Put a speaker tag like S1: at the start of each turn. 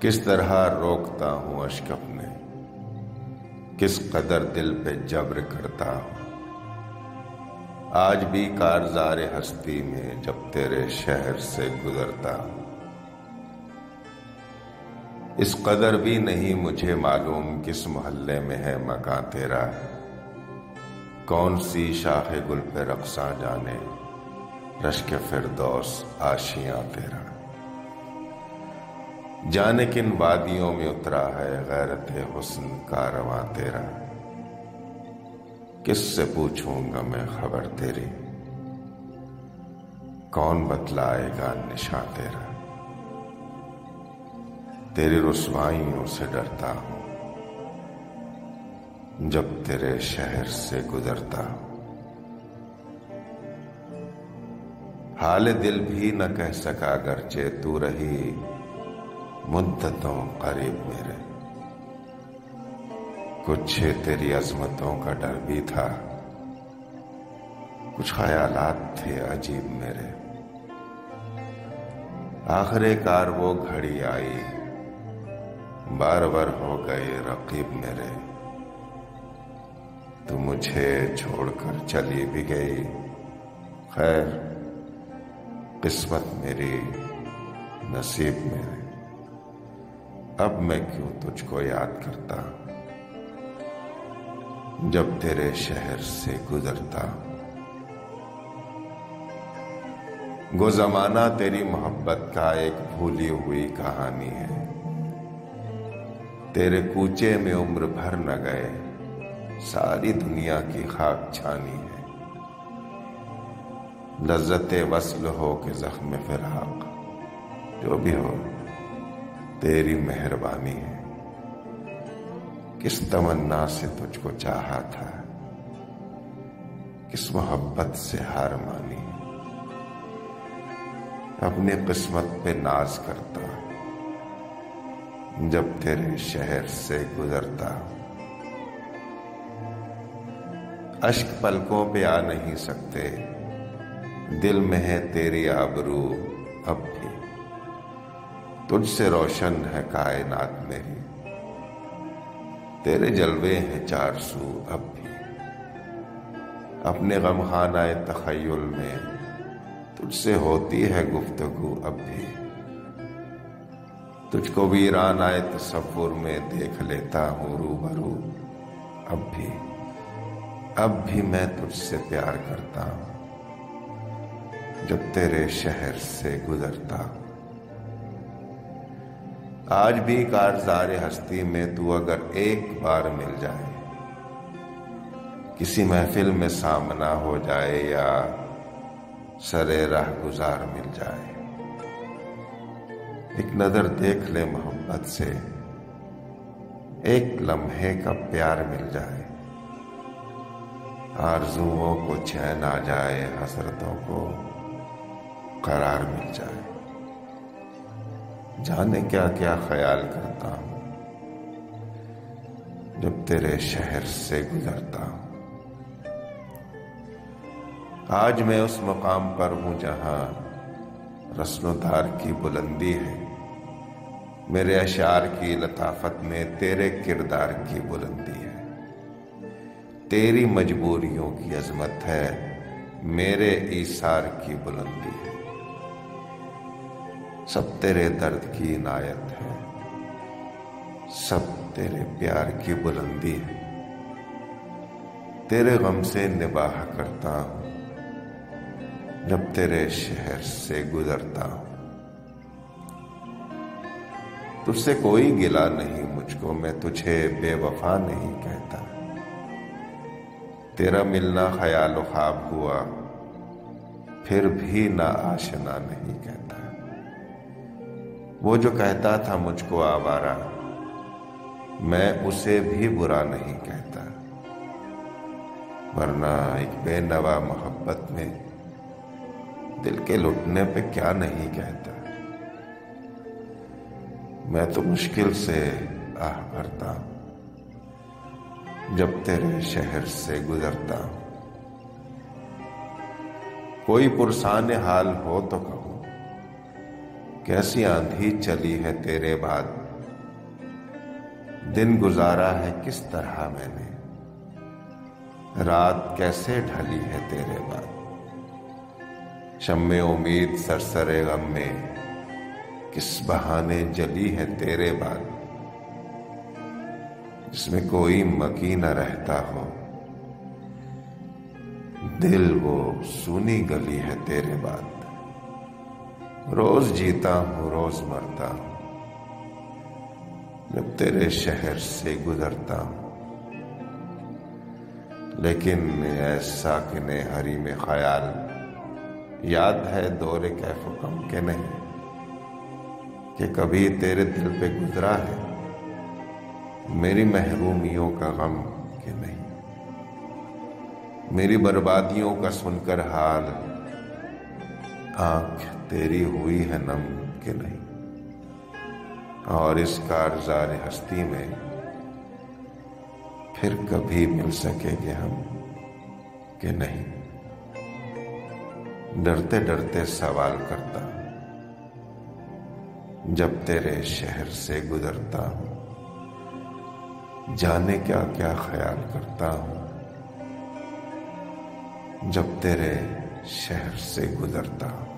S1: کس طرح روکتا ہوں اشک اپنے؟ کس قدر دل پہ جبر کرتا ہوں؟ آج بھی کارزار ہستی میں جب تیرے شہر سے گزرتا ہوں۔ اس قدر بھی نہیں مجھے معلوم کس محلے میں ہے مکان تیرا۔ کون سی شاخ گل پہ رقصہ جانے، رشک فردوس آشیاں تیرا۔ جانے کن وادیوں میں اترا ہے غیرت حسن کا رواں تیرا۔ کس سے پوچھوں گا میں خبر تیری؟ کون بتلائے گا نشاں تیرا؟ تیری رسوائیوں سے ڈرتا ہوں۔ جب تیرے شہر سے گزرتا ہوں۔ حال دل بھی نہ کہہ سکا گرچہ تو رہی۔ مدتوں قریب میرے۔ کچھ تیری عظمتوں کا ڈر بھی تھا۔ کچھ خیالات تھے عجیب میرے۔ آخر کار وہ گھڑی آئی۔ بار بار ہو گئے رقیب میرے۔ تو مجھے چھوڑ کر چلی بھی گئی۔ خیر، قسمت میری، نصیب میرے۔ اب میں کیوں تجھ کو یاد کرتا؟ جب تیرے شہر سے گزرتا۔ گو زمانہ تیری محبت کا ایک بھولی ہوئی کہانی ہے۔ تیرے کوچے میں عمر بھر نہ گئے۔ ساری دنیا کی خاک چھانی ہے۔ لذت وصل ہو کہ زخم فراق۔ جو بھی ہو۔ تیری مہربانی ہے۔ کس تمنا سے تجھ کو چاہا تھا؟ کس محبت سے ہار مانی؟ اپنی قسمت پہ ناز کرتا، جب تیرے شہر سے گزرتا۔ اشک پلکوں پہ آ نہیں سکتے، دل میں ہے تیری آبرو اب بھی۔ تجھ سے روشن ہے کائنات میری۔ تیرے جلوے ہیں چار سو اب بھی۔ اپنے غم خانہ تخیل میں تجھ سے ہوتی ہے گفتگو اب بھی۔ تجھ کو ویران آئے تصور میں دیکھ لیتا ہوں رو برو اب بھی۔ اب بھی میں تجھ سے پیار کرتا ہوں، جب تیرے شہر سے گزرتا ہوں۔ آج بھی کارزار ہستی میں تو اگر ایک بار مل جائے، کسی محفل میں سامنا ہو جائے یا سرے راہ گزار مل جائے۔ ایک نظر دیکھ لے محبت سے، ایک لمحے کا پیار مل جائے۔ آرزوؤں کو چین آ جائے، حسرتوں کو قرار مل جائے۔ جانے کیا کیا خیال کرتا ہوں، جب تیرے شہر سے گزرتا ہوں۔ آج میں اس مقام پر ہوں جہاں رسن و دار کی بلندی ہے۔ میرے اشعار کی لطافت میں تیرے کردار کی بلندی ہے۔ تیری مجبوریوں کی عظمت ہے، میرے ایثار کی بلندی ہے۔ سب تیرے درد کی عنایت ہے۔ سب تیرے پیار کی بلندی ہے۔ تیرے غم سے نباہ کرتا ہوں۔ جب تیرے شہر سے گزرتا ہوں۔ تجھ سے کوئی گلا نہیں، مجھ کو میں تجھے بے وفا نہیں کہتا۔ تیرا ملنا خیال و خواب ہوا، پھر بھی نہ آشنا نہیں کہتا۔ وہ جو کہتا تھا مجھ کو آوارہ، میں اسے بھی برا نہیں کہتا۔ ورنہ ایک بے نوا محبت میں دل کے لٹنے پہ کیا نہیں کہتا۔ میں تو مشکل سے آہ کرتا ہوں۔ جب تیرے شہر سے گزرتا ہوں۔ کوئی پرسان حال ہو تو کہو۔ کیسی آندھی چلی ہے تیرے بعد؟ دن گزارا ہے کس طرح میں نے؟ رات کیسے ڈھلی ہے تیرے بعد؟ شم امید سرسر غم میں کس بہانے جلی ہے تیرے بعد؟ جس میں کوئی مکی نہ رہتا ہو، دل وہ سونی گلی ہے تیرے بعد۔ روز جیتا ہوں، روز مرتا ہوں۔ جب تیرے شہر سے گزرتا ہوں۔ لیکن ایسا کہ نے ہری میں خیال، یاد ہے دور کیف و کم کے نہیں، کہ کبھی تیرے دل پہ گزرا ہے۔ میری محرومیوں کا غم کہ نہیں۔ میری بربادیوں کا سن کر حال آنکھ تیری ہوئی ہے نم کہ نہیں۔ اور اس کارزار ہستی میں پھر کبھی مل سکے گے ہم کہ نہیں۔ ڈرتے ڈرتے سوال کرتا جب تیرے شہر سے گزرتا ہوں۔ جانے کیا کیا خیال کرتا ہوں، جب تیرے شہر سے گزرتا ہوں۔